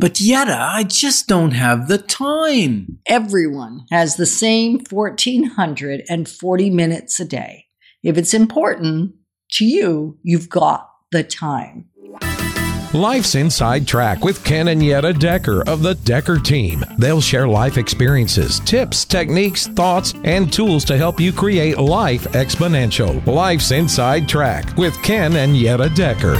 But Yetta, I just don't have the time. Everyone has the same 1440 minutes a day. If it's important to you, you've got the time. Life's Inside Track with Ken and Yetta Dekker of the Dekker team. They'll share life experiences, tips, techniques, thoughts, and tools to help you create life exponential. Life's Inside Track with Ken and Yetta Dekker.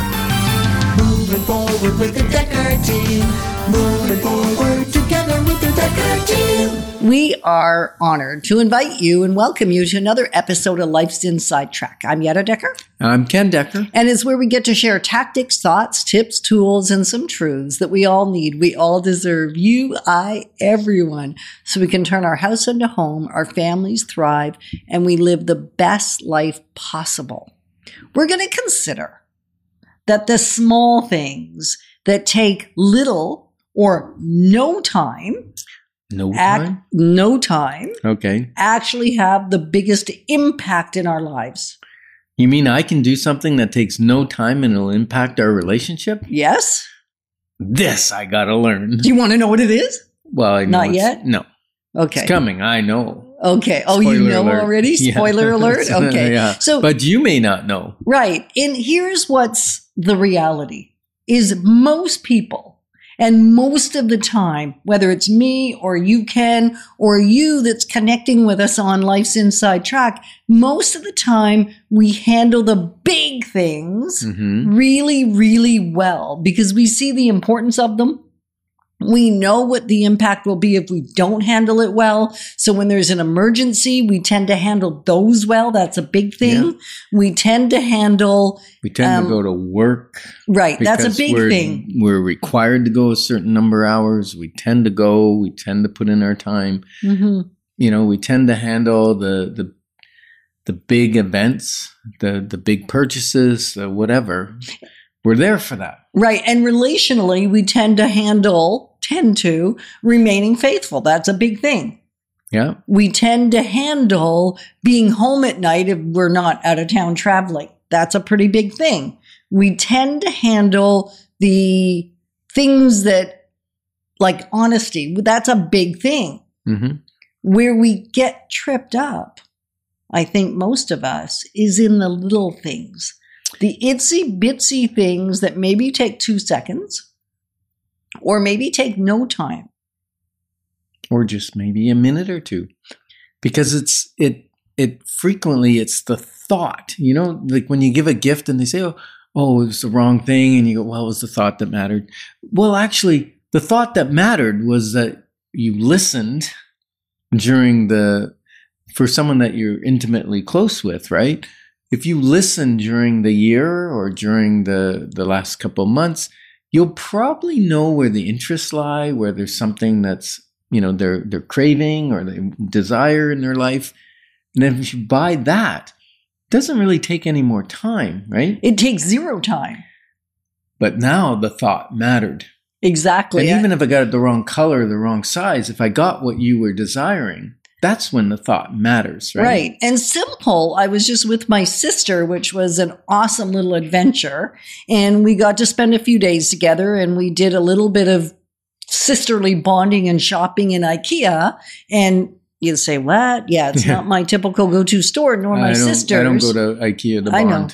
Moving forward with the Dekker team. Moving forward together with the Dekker team. We are honored to invite you and welcome you to another episode of Life's Inside Track. I'm Yetta Dekker, I'm Ken Dekker. and it's where we get to share tactics, thoughts, tips, tools, and some truths that we all need. We all deserve you, I, everyone, so we can turn our house into home, our families thrive, and we live the best life possible. We're going to consider that the small things that take little or no time, No act, time. no time, Okay. actually have the biggest impact in our lives. You mean I can do something that takes no time and it'll impact our relationship? Yes? This I gotta learn. Do you want to know what it is? Well, I know Not yet? No, Okay. it's coming. I know. Okay. Oh, you know alert. already? Yeah. Spoiler alert? Uh, okay. yeah. So, but you may not know. right. And here's what's the reality is most people and most of the time, whether it's me or you, Ken, or you that's connecting with us on Life's Inside Track, most of the time we handle the big things hmm really, really well because we see the importance of them. We know what the impact will be if we don't handle it well. So when there's an emergency, we tend to handle those well. That's a big thing. We tend to handle, We tend Um, to go to work. right. That's a big we're, thing. We're required to go a certain number of hours. We tend to go. We tend to put in our time. hmm You know, we tend to handle the the the big events, the the big purchases, the whatever. We're there for that. Right. And relationally, we tend to handle, tend to remaining faithful. That's a big thing. Yeah. we tend to handle being home at night if we're not out of town traveling. That's a pretty big thing. We tend to handle the things that, like honesty, that's a big thing. hmm Where we get tripped up, I think most of us, is in the little things, the itsy bitsy things that maybe take two seconds or maybe take no time. Or just maybe a minute or two, because it's it it frequently it's the thought. You know, like when you give a gift and they say, "Oh, oh, it was the wrong thing," and you go, "Well, it was the thought that mattered." Well, actually, the thought that mattered was that you listened during the for someone that you're intimately close with, right? If you listen during the year or during the the last couple of months, you'll probably know where the interests lie, where there's something that's you know they're they're craving or they desire in their life, and if you buy that, it doesn't really take any more time, right? It takes zero time. But now the thought mattered, Exactly. and even if I got it the wrong color, the wrong size, if I got what you were desiring, that's when the thought matters, right? Right. And simple, I was just with my sister, which was an awesome little adventure. And we got to spend a few days together and we did a little bit of sisterly bonding and shopping in IKEA. And you say, what? Yeah, it's not my typical go to store, nor my sister's. I don't go to IKEA to I know.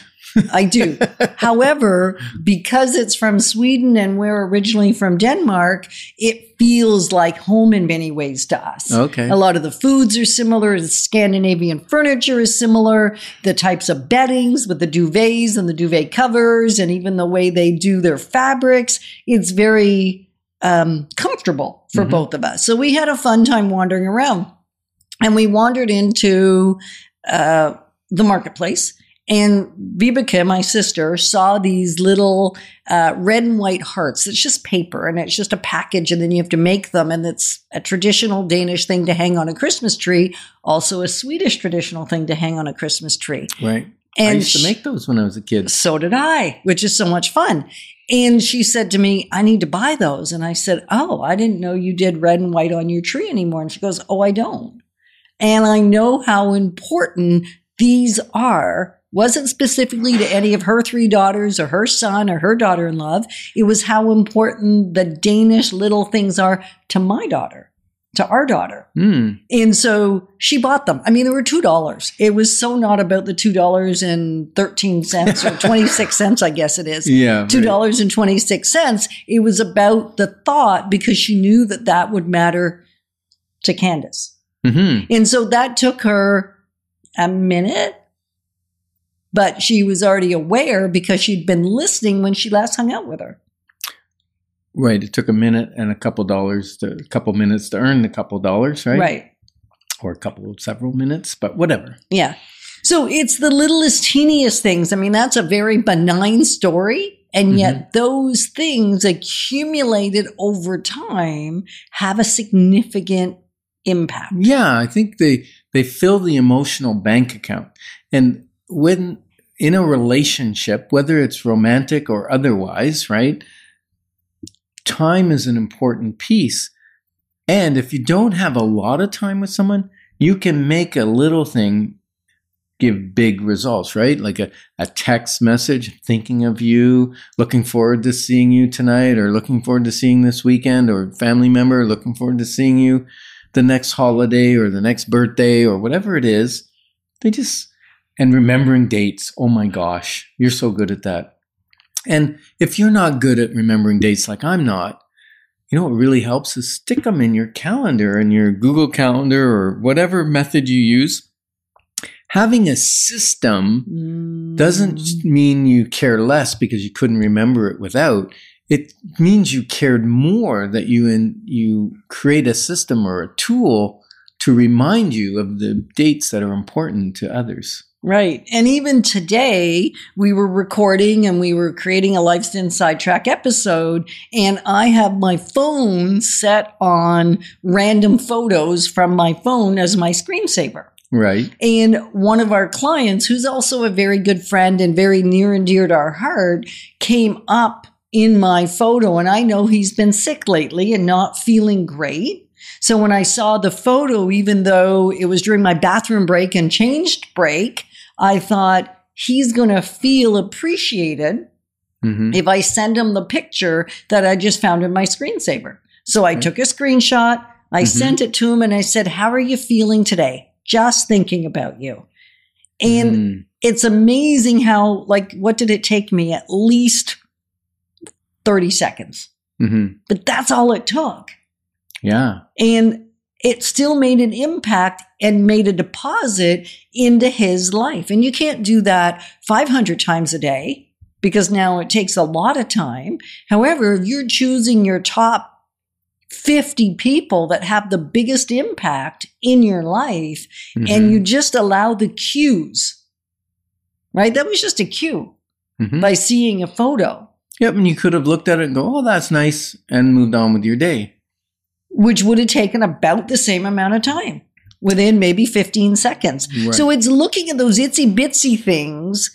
I do. However, because it's from Sweden and we're originally from Denmark, it feels like home in many ways to us. Okay. A lot of the foods are similar. The Scandinavian furniture is similar. The types of beddings with the duvets and the duvet covers, and even the way they do their fabrics, it's very um, comfortable for Mhm. both of us. So we had a fun time wandering around, and we wandered into uh, the marketplace. And Vibeke, my sister, saw these little uh, red and white hearts. It's just paper and it's just a package, and then you have to make them. And it's a traditional Danish thing to hang on a Christmas tree, also a Swedish traditional thing to hang on a Christmas tree. Right. And I used to make those when I was a kid. so did I, which is so much fun. And she said to me, I need to buy those. And I said, Oh, I didn't know you did red and white on your tree anymore. And she goes, Oh, I don't. And I know how important these are wasn't specifically to any of her three daughters or her son or her daughter in love. It was how important the Danish little things are to my daughter, to our daughter. Hmm. And so she bought them. I mean, they were two dollars. It was so not about the two dollars and thirteen cents or twenty six cents, I guess it is. Yeah. Two dollars and twenty six cents. It was about the thought because she knew that that would matter to Candace. hmm And so that took her a minute, but she was already aware because she'd been listening when she last hung out with her. Right. It took a minute and a couple dollars to a couple minutes to earn the couple dollars, right? right. Or a couple of several minutes, but whatever. Yeah. So it's the littlest, teeniest things. I mean, that's a very benign story. And yet mm-hmm. those things accumulated over time have a significant impact. Yeah, I think they they fill the emotional bank account. And when in a relationship, whether it's romantic or otherwise, right? Time is an important piece. And if you don't have a lot of time with someone, you can make a little thing give big results, right? Like a, a text message, thinking of you, looking forward to seeing you tonight, or looking forward to seeing this weekend, or family member, looking forward to seeing you the next holiday or the next birthday or whatever it is. They just, and remembering dates. Oh my gosh, you're so good at that. And if you're not good at remembering dates like I'm not, you know what really helps is stick them in your calendar and your Google Calendar or whatever method you use. Having a system mm. doesn't mean you care less because you couldn't remember it without. It means you cared more that you in, you create a system or a tool to remind you of the dates that are important to others. Right. And even today, we were recording and we were creating a Life's Inside Track episode, and I have my phone set on random photos from my phone as my screensaver. Right. And one of our clients, who's also a very good friend and very near and dear to our heart, came up in my photo. And I know he's been sick lately and not feeling great. So when I saw the photo, even though it was during my bathroom break and changed break, I thought he's going to feel appreciated hmm if I send him the picture that I just found in my screensaver. So I took a screenshot, I Mhm. sent it to him, and I said, How are you feeling today? Just thinking about you. And Mm. it's amazing how, like, what did it take me? At least 30 seconds. Mhm. But that's all it took. Yeah. And it still made an impact and made a deposit into his life. And you can't do that 500 times a day because now it takes a lot of time. However, if you're choosing your top 50 people that have the biggest impact in your life Mhm. and you just allow the cues, right? That was just a cue Mhm. by seeing a photo, Yep. And you could have looked at it and go, oh, that's nice, and moved on with your day. Which would have taken about the same amount of time within maybe 15 seconds. Right. So it's looking at those itsy bitsy things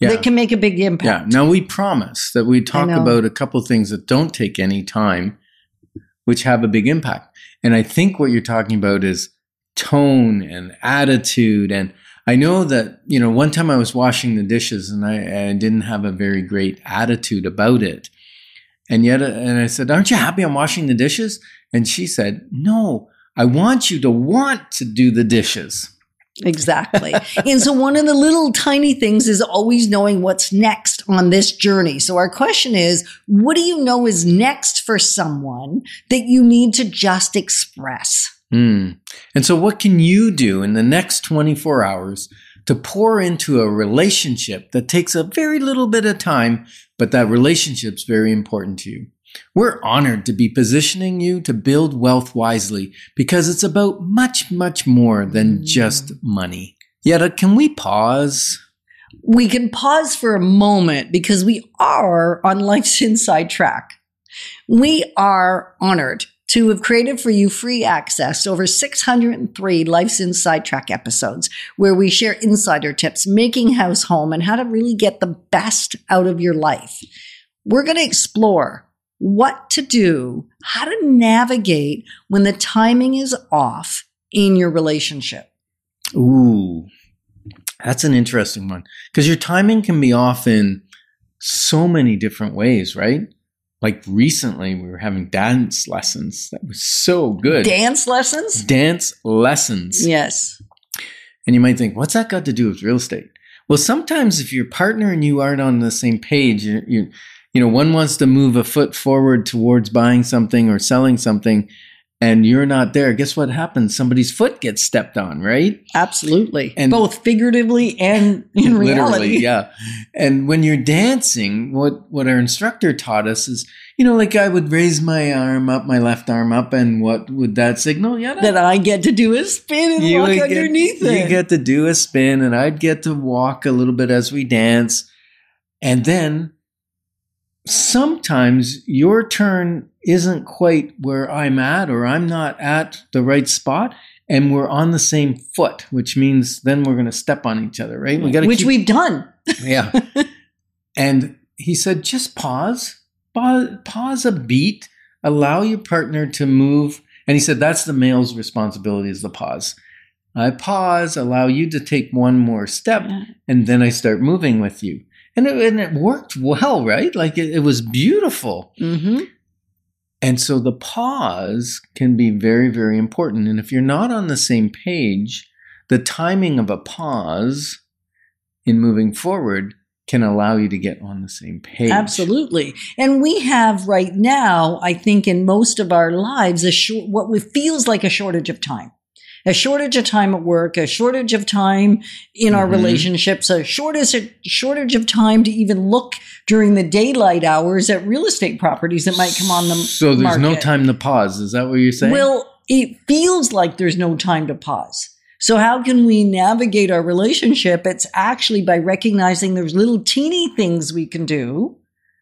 Yeah. that can make a big impact. Yeah. Now we promise that we talk about a couple things that don't take any time, which have a big impact. And I think what you're talking about is tone and attitude. And I know that, you know, one time I was washing the dishes and I, I didn't have a very great attitude about it. And yet, and I said, Aren't you happy I'm washing the dishes? And she said, No, I want you to want to do the dishes. Exactly. and so one of the little tiny things is always knowing what's next on this journey. So our question is, what do you know is next for someone that you need to just express? Hmm. And so, what can you do in the next 24 hours to pour into a relationship that takes a very little bit of time, but that relationship's very important to you? We're honored to be positioning you to build wealth wisely because it's about much, much more than mm. just money. Yetta, can we pause? we can pause for a moment because we are on Life's Inside Track. We are honored to have created for you free access over 603 Life's Inside Track episodes where we share insider tips, making house home, and how to really get the best out of your life. We're going to explore what to do, how to navigate when the timing is off in your relationship. Ooh, That's an interesting one because your timing can be off in so many different ways, right? Like recently, we were having dance lessons. That was so good. Dance lessons? Dance lessons. Yes. And you might think, what's that got to do with real estate? Well, sometimes if your partner and you aren't on the same page, you, you, you know, one wants to move a foot forward towards buying something or selling something, and you're not there. Guess what happens? Somebody's foot gets stepped on, right? Absolutely. And- Both figuratively and in reality. Literally, yeah. And when you're dancing, what what our instructor taught us is, you know, like I would raise my arm up, my left arm up, and what would that signal? Yeah, That I get to do a spin and walk underneath get, it. You get to do a spin, and I'd get to walk a little bit as we dance. And then sometimes your turn isn't quite where I'm at, or I'm not at the right spot, and we're on the same foot, which means then we're going to step on each other, right? We got Which keep, we've done. yeah. and he said, just pause, pause, pause a beat, allow your partner to move. And he said, that's the male's responsibility is the pause. I pause, allow you to take one more step, and then I start moving with you. And it, and it worked well, right? Like it, it was beautiful. hmm And so the pause can be very, very important. And if you're not on the same page, the timing of a pause in moving forward can allow you to get on the same page. Absolutely. And we have right now, I think, in most of our lives, a short, what feels like a shortage of time. A shortage of time at work, a shortage of time in our Mhm. relationships, a shortage, a shortage of time to even look during the daylight hours at real estate properties that might come on the So there's no time to pause. Is that what you're saying? Well, it feels like there's no time to pause. So how can we navigate our relationship? It's actually by recognizing there's little teeny things we can do,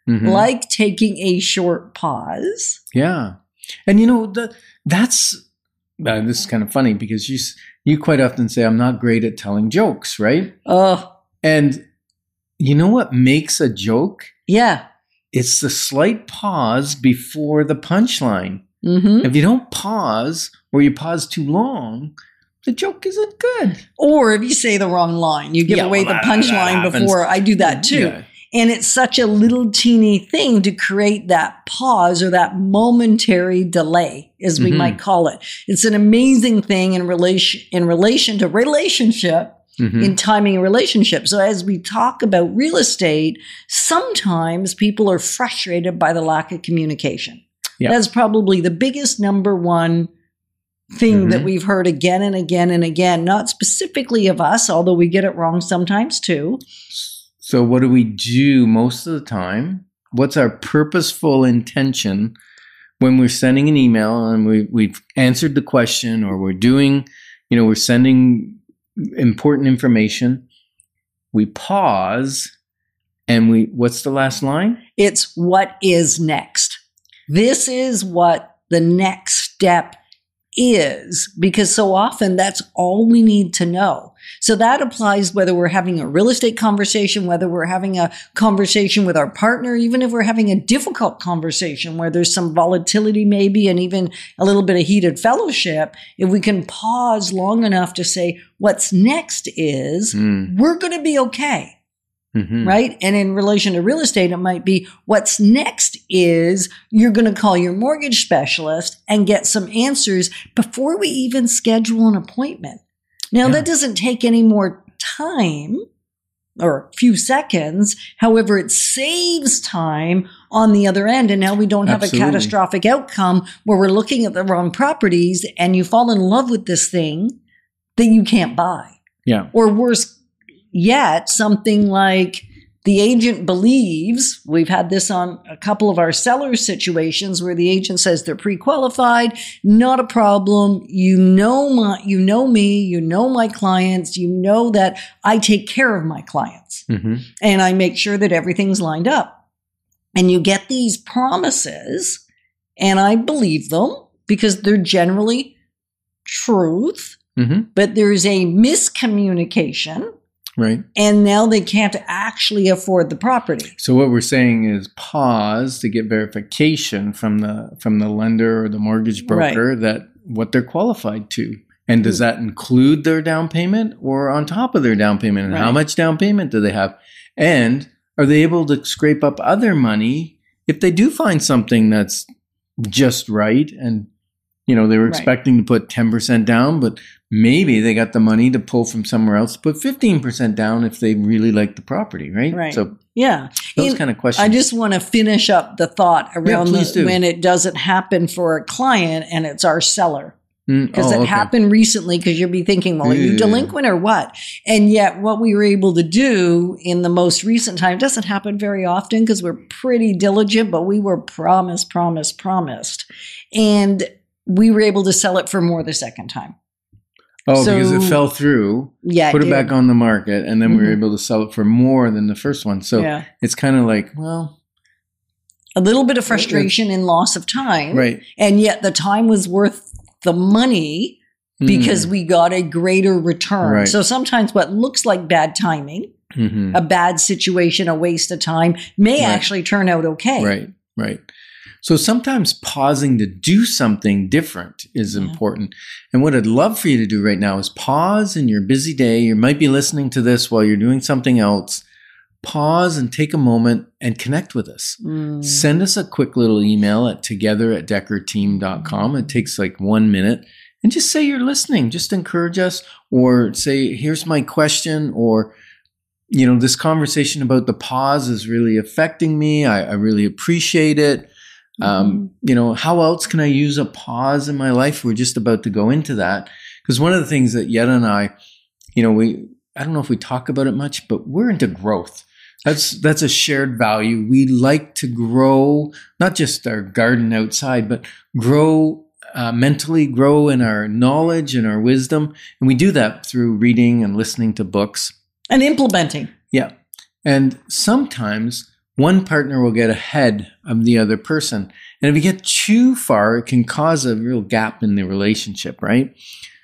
Mhm. like taking a short pause. Yeah, and you know the, that's uh, this is kind of funny because you you quite often say I'm not great at telling jokes, right? Oh, And you know what makes a joke? yeah. It's the slight pause before the punchline. hmm If you don't pause or you pause too long, the joke isn't good. Or if you say the wrong line, you give Yeah, away well, the punchline before. I do that too. Yeah. And it's such a little teeny thing to create that pause or that momentary delay, as we Mhm. might call it. It's an amazing thing in relation in relation to relationship, Mhm. in timing a relationship. So as we talk about real estate, sometimes people are frustrated by the lack of communication. Yeah. That's probably the biggest number one thing that Mhm. we've heard again and again and again, not specifically of us, although we get it wrong sometimes too. So, what do we do most of the time? What's our purposeful intention when we're sending an email and we, we've answered the question or we're doing, you know, we're sending important information? We pause and we, what's the last line? It's what is next. This is what the next step is because so often that's all we need to know. So that applies whether we're having a real estate conversation, whether we're having a conversation with our partner, even if we're having a difficult conversation where there's some volatility maybe and even a little bit of heated fellowship. If we can pause long enough to say what's next is Mm, we're going to be okay mhm. right? And in relation to real estate, it might be what's next is you're going to call your mortgage specialist and get some answers before we even schedule an appointment. Now, Yeah. that doesn't take any more time or a few seconds. However, it saves time on the other end. And now we don't have Absolutely. a catastrophic outcome where we're looking at the wrong properties and you fall in love with this thing that you can't buy Yeah. or worse yet, something like the agent believes we've had this on a couple of our seller situations where the agent says they're pre-qualified, not a problem. You know my, you know me, you know my clients, you know that I take care of my clients hmm and I make sure that everything's lined up. And you get these promises and I believe them because they're generally truth, hmm but there's a miscommunication Right. and now they can't actually afford the property. So what we're saying is pause to get verification from the from the lender or the mortgage broker that what they're qualified to. And does hmm. that include their down payment or on top of their down payment? And how much down payment do they have? And are they able to scrape up other money if they do find something that's just right and you know they were Right. expecting to put 10% down but maybe they got the money to pull from somewhere else to put 15% down if they really like the property right Right. so Yeah. those And kind of questions I just want to finish up the thought around please the, when it doesn't happen for a client and it's our seller. Mm, Because oh, it okay. happened recently because you'll be thinking, well, are you delinquent or what? And yet what we were able to do in the most recent time doesn't happen very often because we're pretty diligent, but we were promised, promised, promised. And we were able to sell it for more the second time. oh because it fell through Yeah. put it did. back on the market and then we were Mhm. able to sell it for more than the first one so yeah. it's kind of like well A little bit of frustration and loss of time. right And yet the time was worth the money because Mm. we got a greater return. Right. So sometimes what looks like bad timing, Mhm. a bad situation, a waste of time may Right. actually turn out okay. Right, right. So sometimes pausing to do something different is Yeah. important. And what I'd love for you to do right now is pause in your busy day. You might be listening to this while you're doing something else. Pause and take a moment and connect with us. Mm. Send us a quick little email at together at dekkerteam.com. It takes like one minute. And just say you're listening. Just encourage us or say, here's my question or you know, this conversation about the pause is really affecting me. I, I really appreciate it. Um, you know, how else can I use a pause in my life? We're just about to go into that because one of the things that Yetta and I, you know, we I don't know if we talk about it much, but we're into growth. That's that's a shared value. We like to grow, not just our garden outside, but grow uh, mentally, grow in our knowledge and our wisdom, and we do that through reading and listening to books. And implementing. Yeah. And sometimes one partner will get ahead of the other person. And if you get too far, it can cause a real gap in the relationship, right?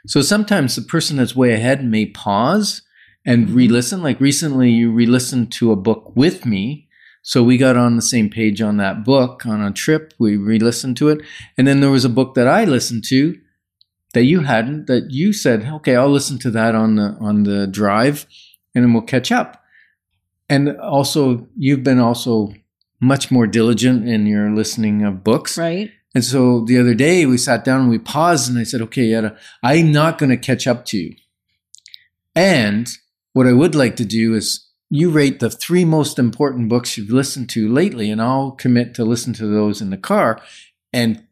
So sometimes the person that's way ahead may pause and mm-hmm. re listen. Like recently, you re listened to a book with me. So we got on the same page on that book on a trip. We re listened to it. And then there was a book that I listened to that you hadn't that you said, okay, I'll listen to that on the on the drive and then we'll catch up. And also, you've been also much more diligent in your listening of books. Right. And so the other day we sat down and we paused and I said, okay, Yetta, I'm not going to catch up to you. And what I would like to do is you rate the three most important books you've listened to lately, and I'll commit to listen to those in the car and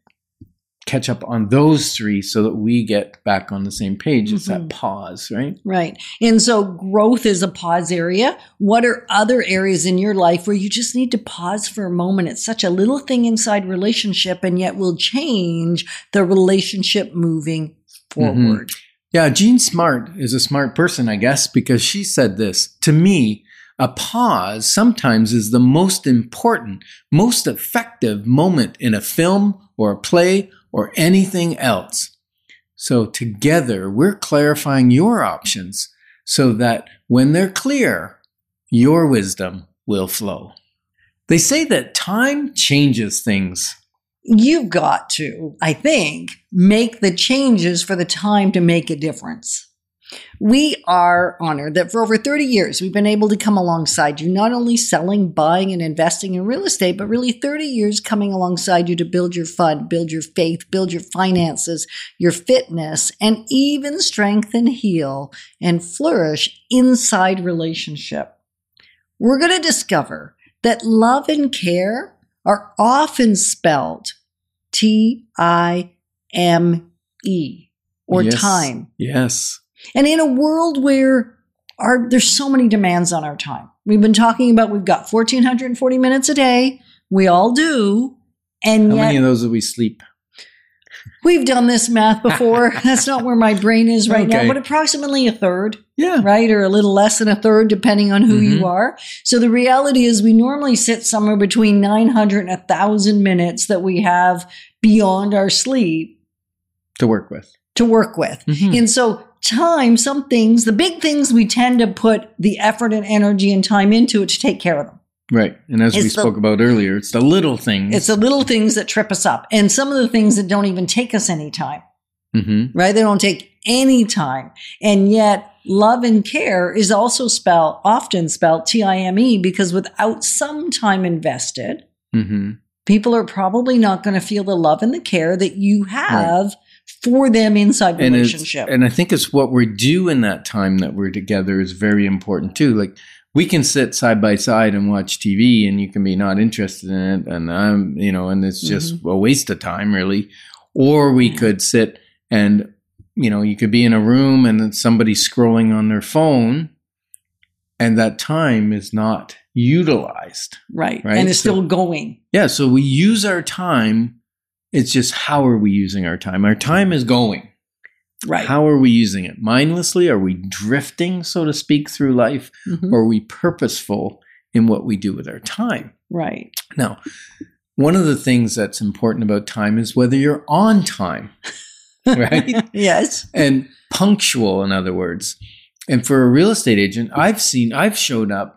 catch up on those three so that we get back on the same page. It's that Mhm. pause, right? Right. And so growth is a pause area. What are other areas in your life where you just need to pause for a moment? It's such a little thing inside relationship and yet will change the relationship moving forward. Yeah, Jean Smart is a smart person, I guess, because she said this To me, a pause sometimes is the most important, most effective moment in a film or a play or anything else. So, together, we're clarifying your options so that when they're clear, your wisdom will flow. They say that time changes things. You've got to, I think, make the changes for the time to make a difference. We are honored that for over 30 years, we've been able to come alongside you, not only selling, buying, and investing in real estate, but really 30 years coming alongside you to build your fund, build your faith, build your finances, your fitness, and even strengthen, heal, and flourish inside relationship. We're going to discover that love and care are often spelled T I M E or Yes. time. Yes. And in a world where our, there's so many demands on our time, we've been talking about we've got 1,440 minutes a day. We all do. And How yet many of those do we sleep? we've done this math before. That's not where my brain is right now, but approximately a third. Yeah. right? Or a little less than a third, depending on who Mhm. you are. So the reality is, we normally sit somewhere between 900 and 1,000 minutes that we have beyond our sleep To work with. to work with. Mhm. And so, time, some things, the big things, we tend to put the effort and energy and time into it to take care of them. Right. And as we It's the- spoke about earlier, it's the little things. It's the little things that trip us up, and some of the things that don't even take us any time. Mm-hmm. right? They don't take any time. And yet love and care is also spelled, often spelled T-I-M-E because without some time invested, Mm-hmm. people are probably not going to feel the love and the care that you have for them inside the and relationship. and I think it's what we do in that time that we're together is very important too. Like we can sit side by side and watch TV, and you can be not interested in it, and I'm, you know, and it's just Mm-hmm. a waste of time, really. Or we could sit and, you know, you could be in a room and then somebody's scrolling on their phone, and that time is not utilized. right. right, And it's so- still going. Yeah, so we use our time. It's just how are we using our time? Our time is going. Right. How are we using it? Mindlessly? Are we drifting, so to speak, through life? Mhm. Or are we purposeful in what we do with our time? Right. Now, one of the things that's important about time is whether you're on time, right? yes. and punctual, in other words. And for a real estate agent, I've seen, I've showed up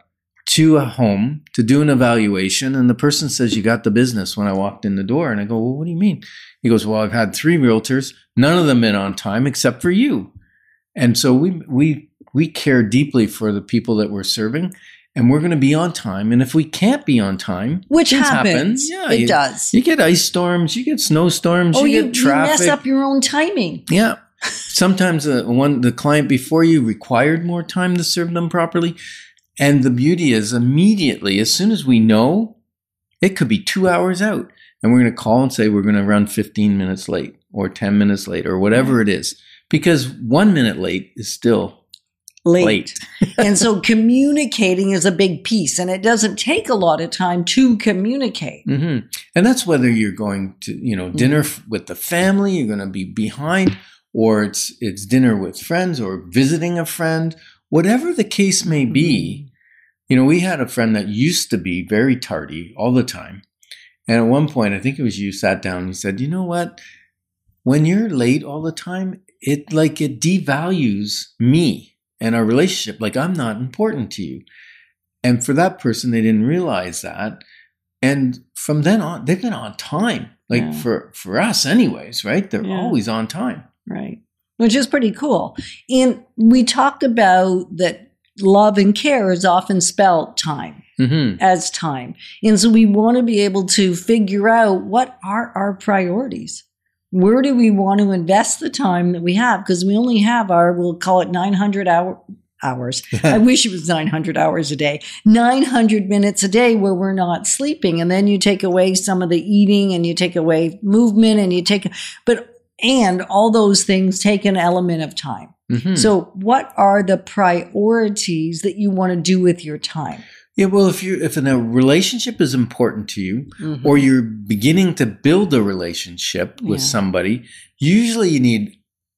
to a home to do an evaluation, and the person says, You got the business when I walked in the door. And I go, Well, what do you mean? He goes, Well, I've had three realtors, none of them in on time except for you. And so we, we, we care deeply for the people that we're serving, and we're going to be on time. And if we can't be on time, Which happens. Yeah, it you- does. You get ice storms, you get snowstorms, oh, you, you, get traffic. you mess up your own timing. Yeah. Sometimes the one the client before you required more time to serve them properly. And the beauty is immediately, as soon as we know, it could be two hours out. And we're going to call and say we're going to run 15 minutes late or 10 minutes late or whatever it is. Because one minute late is still Late. late. and so communicating is a big piece, and it doesn't take a lot of time to communicate. hmm And that's whether you're going to, you know, dinner f- with the family, you're going to be behind, or it's it's dinner with friends, or visiting a friend, whatever the case may be. Mm-hmm. You know, we had a friend that used to be very tardy all the time, and at one point, I think it was you sat down and you said, "You know what? When you're late all the time, it like it devalues me and our relationship. Like I'm not important to you." And for that person, they didn't realize that and from then on they've been on time like Yeah. for for us anyways right they're Yeah. always on time Right. Which is pretty cool. And we talked about that love and care is often spelled time mm-hmm. as time. And so we want to be able to figure out what are our priorities. Where do we want to invest the time that we have? Because we only have our, we'll call it 900 hour, hours. I wish it was 900 hours a day, 900 minutes a day where we're not sleeping. And then you take away some of the eating and you take away movement and you take, but, and all those things take an element of time. Mhm. So, what are the priorities that you want to do with your time? yeah well if you if a relationship is important to you Mm-hmm. or you're beginning to build a relationship with Yeah. somebody usually you need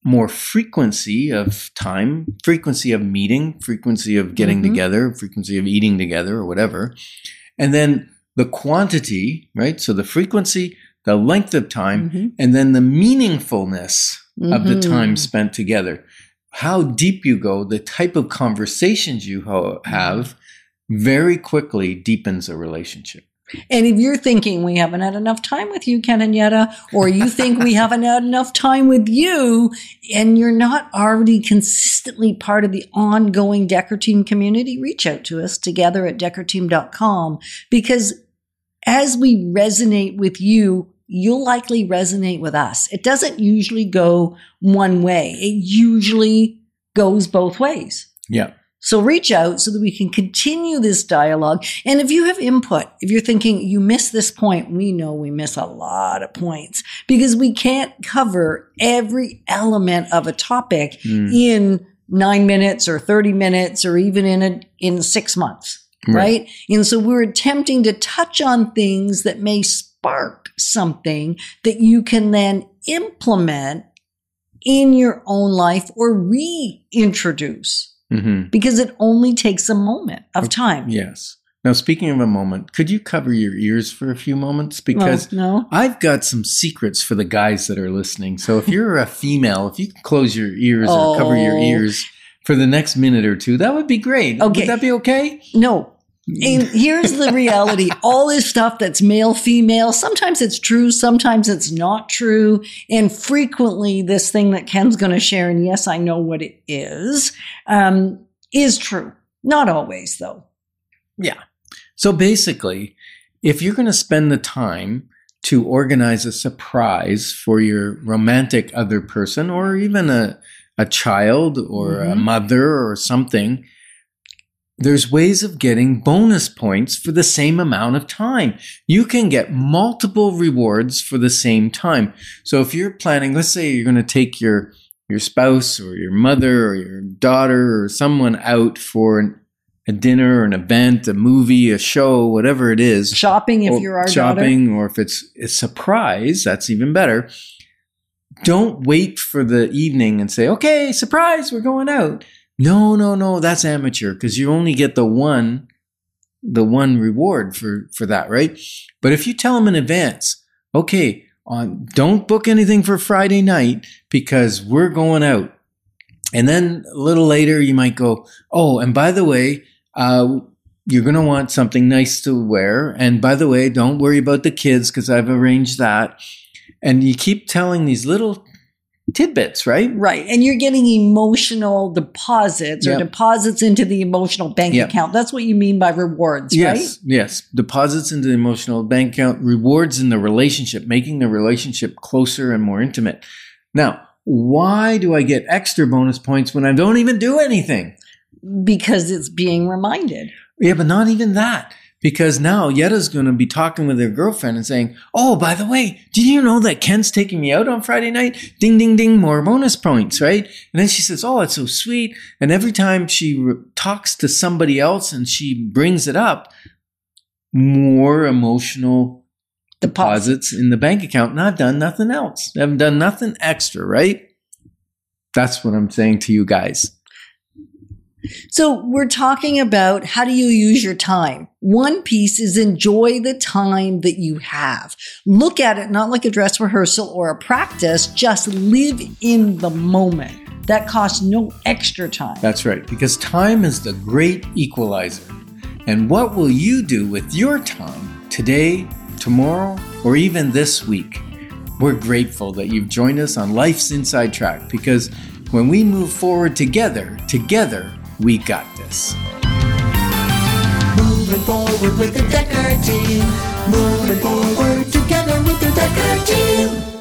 more frequency of time frequency of meeting frequency of getting Mhm. together frequency of eating together or whatever and then the quantity right so the frequency the length of time Mhm. and then the meaningfulness of the Mhm. time spent together. How deep you go, the type of conversations you ho- have very quickly deepens a relationship. And if you're thinking we haven't had enough time with you, Ken and Yetta, or you think we haven't had enough time with you, and you're not already consistently part of the ongoing Dekker Team community, reach out to us together at dekkerteam.com because as we resonate with you, you'll likely resonate with us. It doesn't usually go one way. It usually goes both ways. Yeah. So reach out so that we can continue this dialogue. And if you have input, if you're thinking you miss this point, we know we miss a lot of points because we can't cover every element of a topic Mm. in nine minutes or 30 minutes or even in a, in six months. Right. Right. And so we're attempting to touch on things that may spark something that you can then implement in your own life or reintroduce hmm because it only takes a moment of time. Yes. Now, speaking of a moment, could you cover your ears for a few moments? Because Well, no. I've got some secrets for the guys that are listening. So if you're a female, if you can close your ears or cover your Oh. ears for the next minute or two, that would be great. Okay. Would that be okay? No. And here's the reality all this stuff that's male, female, sometimes it's true, sometimes it's not true. And frequently, this thing that Ken's going to share, and yes, I know what it is, um, is true. Not always, though. Yeah. So basically, if you're going to spend the time to organize a surprise for your romantic other person or even a, a child or a Mhm. mother or something, there's ways of getting bonus points for the same amount of time. You can get multiple rewards for the same time. So if you're planning, let's say you're going to take your your spouse or your mother or your daughter or someone out for an, a dinner, an event, a movie, a show, whatever it is. Shopping, if oh, you're our daughter. shopping, or if it's a surprise, that's even better. Don't wait for the evening and say, "Okay, surprise, we're going out." No, no, no, that's amateur because you only get the one, the one reward for for that, right? But if you tell them in advance, okay, on don't book anything for Friday night because we're going out, and then a little later you might go, oh, and by the way, uh, you're going to want something nice to wear. And by the way, don't worry about the kids because I've arranged that. And you keep telling these little tidbits, right? Right. And you're getting emotional deposits or Yep. deposits into the emotional bank Yep. account. That's what you mean by rewards, Yes, right? yes. Deposits into the emotional bank account, rewards in the relationship, making the relationship closer and more intimate. Now, why do I get extra bonus points when I don't even do anything? Because it's being reminded. Yeah, but not even that. Because now Yetta's going to be talking with her girlfriend and saying, Oh, by the way, did you know that Ken's taking me out on Friday night? Ding, ding, ding, more bonus points, right? And then she says, Oh, that's so sweet. And every time she re- talks to somebody else and she brings it up, more emotional deposits in the bank account. And I've done nothing else. I haven't done nothing extra, right? That's what I'm saying to you guys. So we're talking about how do you use your time? One piece is enjoy the time that you have. Look at it not like a dress rehearsal or a practice, just live in the moment. That costs no extra time. That's right, because time is the great equalizer. And what will you do with your time today, tomorrow, or even this week? We're grateful that you've joined us on Life's Inside Track because when we move forward together, together, we got this. Moving forward with the Dekker team. Moving forward together with the Dekker team.